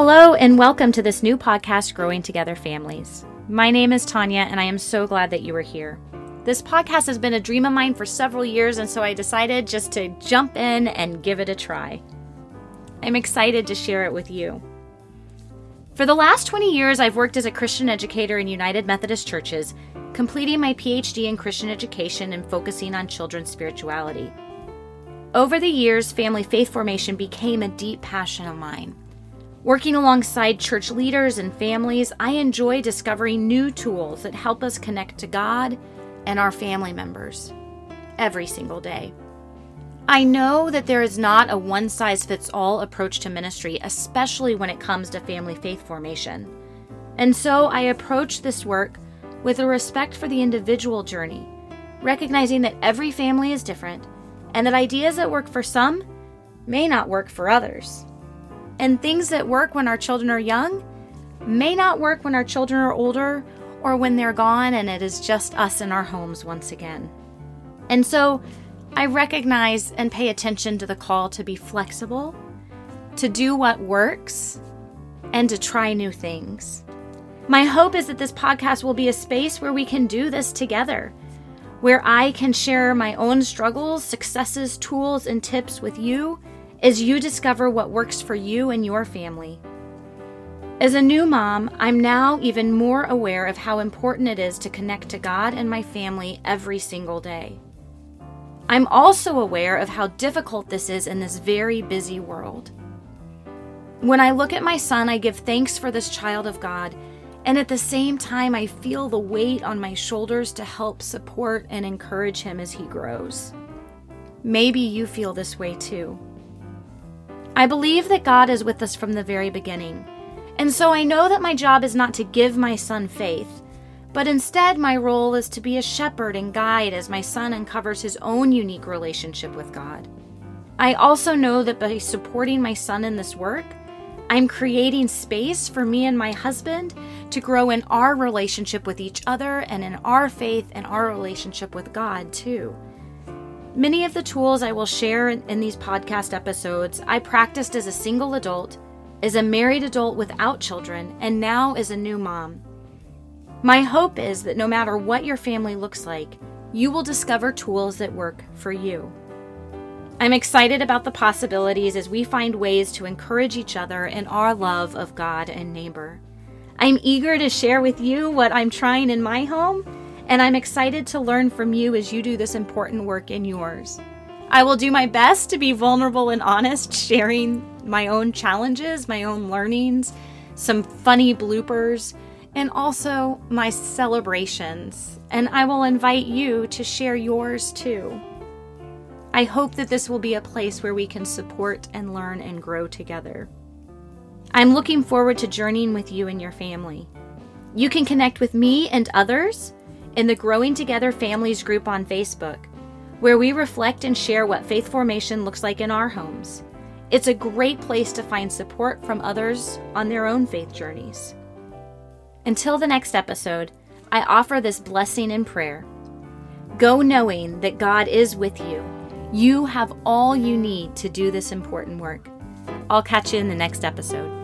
Hello, and welcome to this new podcast, Growing Together Families. My name is Tanya, and I am so glad that you are here. This podcast has been a dream of mine for several years, and so I decided just to jump in and give it a try. I'm excited to share it with you. For the last 20 years, I've worked as a Christian educator in United Methodist churches, completing my PhD in Christian education and focusing on children's spirituality. Over the years, family faith formation became a deep passion of mine. Working alongside church leaders and families, I enjoy discovering new tools that help us connect to God and our family members every single day. I know that there is not a one size fits all approach to ministry, especially when it comes to family faith formation. And so I approach this work with a respect for the individual journey, recognizing that every family is different and that ideas that work for some may not work for others. And things that work when our children are young may not work when our children are older or when they're gone and it is just us in our homes once again. And so I recognize and pay attention to the call to be flexible, to do what works, and to try new things. My hope is that this podcast will be a space where we can do this together, where I can share my own struggles, successes, tools, and tips with you as you discover what works for you and your family. As a new mom, I'm now even more aware of how important it is to connect to God and my family every single day. I'm also aware of how difficult this is in this very busy world. When I look at my son, I give thanks for this child of God, and at the same time, I feel the weight on my shoulders to help support and encourage him as he grows. Maybe you feel this way too. I believe that God is with us from the very beginning, and so I know that my job is not to give my son faith but instead, my role is to be a shepherd and guide as my son uncovers his own unique relationship with God. I also know that by supporting my son in this work, I'm creating space for me and my husband to grow in our relationship with each other and in our faith and our relationship with God, too. Many of the tools I will share in these podcast episodes, I practiced as a single adult, as a married adult without children, and now as a new mom. My hope is that no matter what your family looks like, you will discover tools that work for you. I'm excited about the possibilities as we find ways to encourage each other in our love of God and neighbor. I'm eager to share with you what I'm trying in my home, and I'm excited to learn from you as you do this important work in yours. I will do my best to be vulnerable and honest, sharing my own challenges, my own learnings, some funny bloopers and also my celebrations, and I will invite you to share yours too. I hope that this will be a place where we can support and learn and grow together. I'm looking forward to journeying with you and your family. You can connect with me and others in the Growing Together Families group on Facebook, where we reflect and share what faith formation looks like in our homes. It's a great place to find support from others on their own faith journeys. Until the next episode, I offer this blessing in prayer. Go knowing that God is with you. You have all you need to do this important work. I'll catch you in the next episode.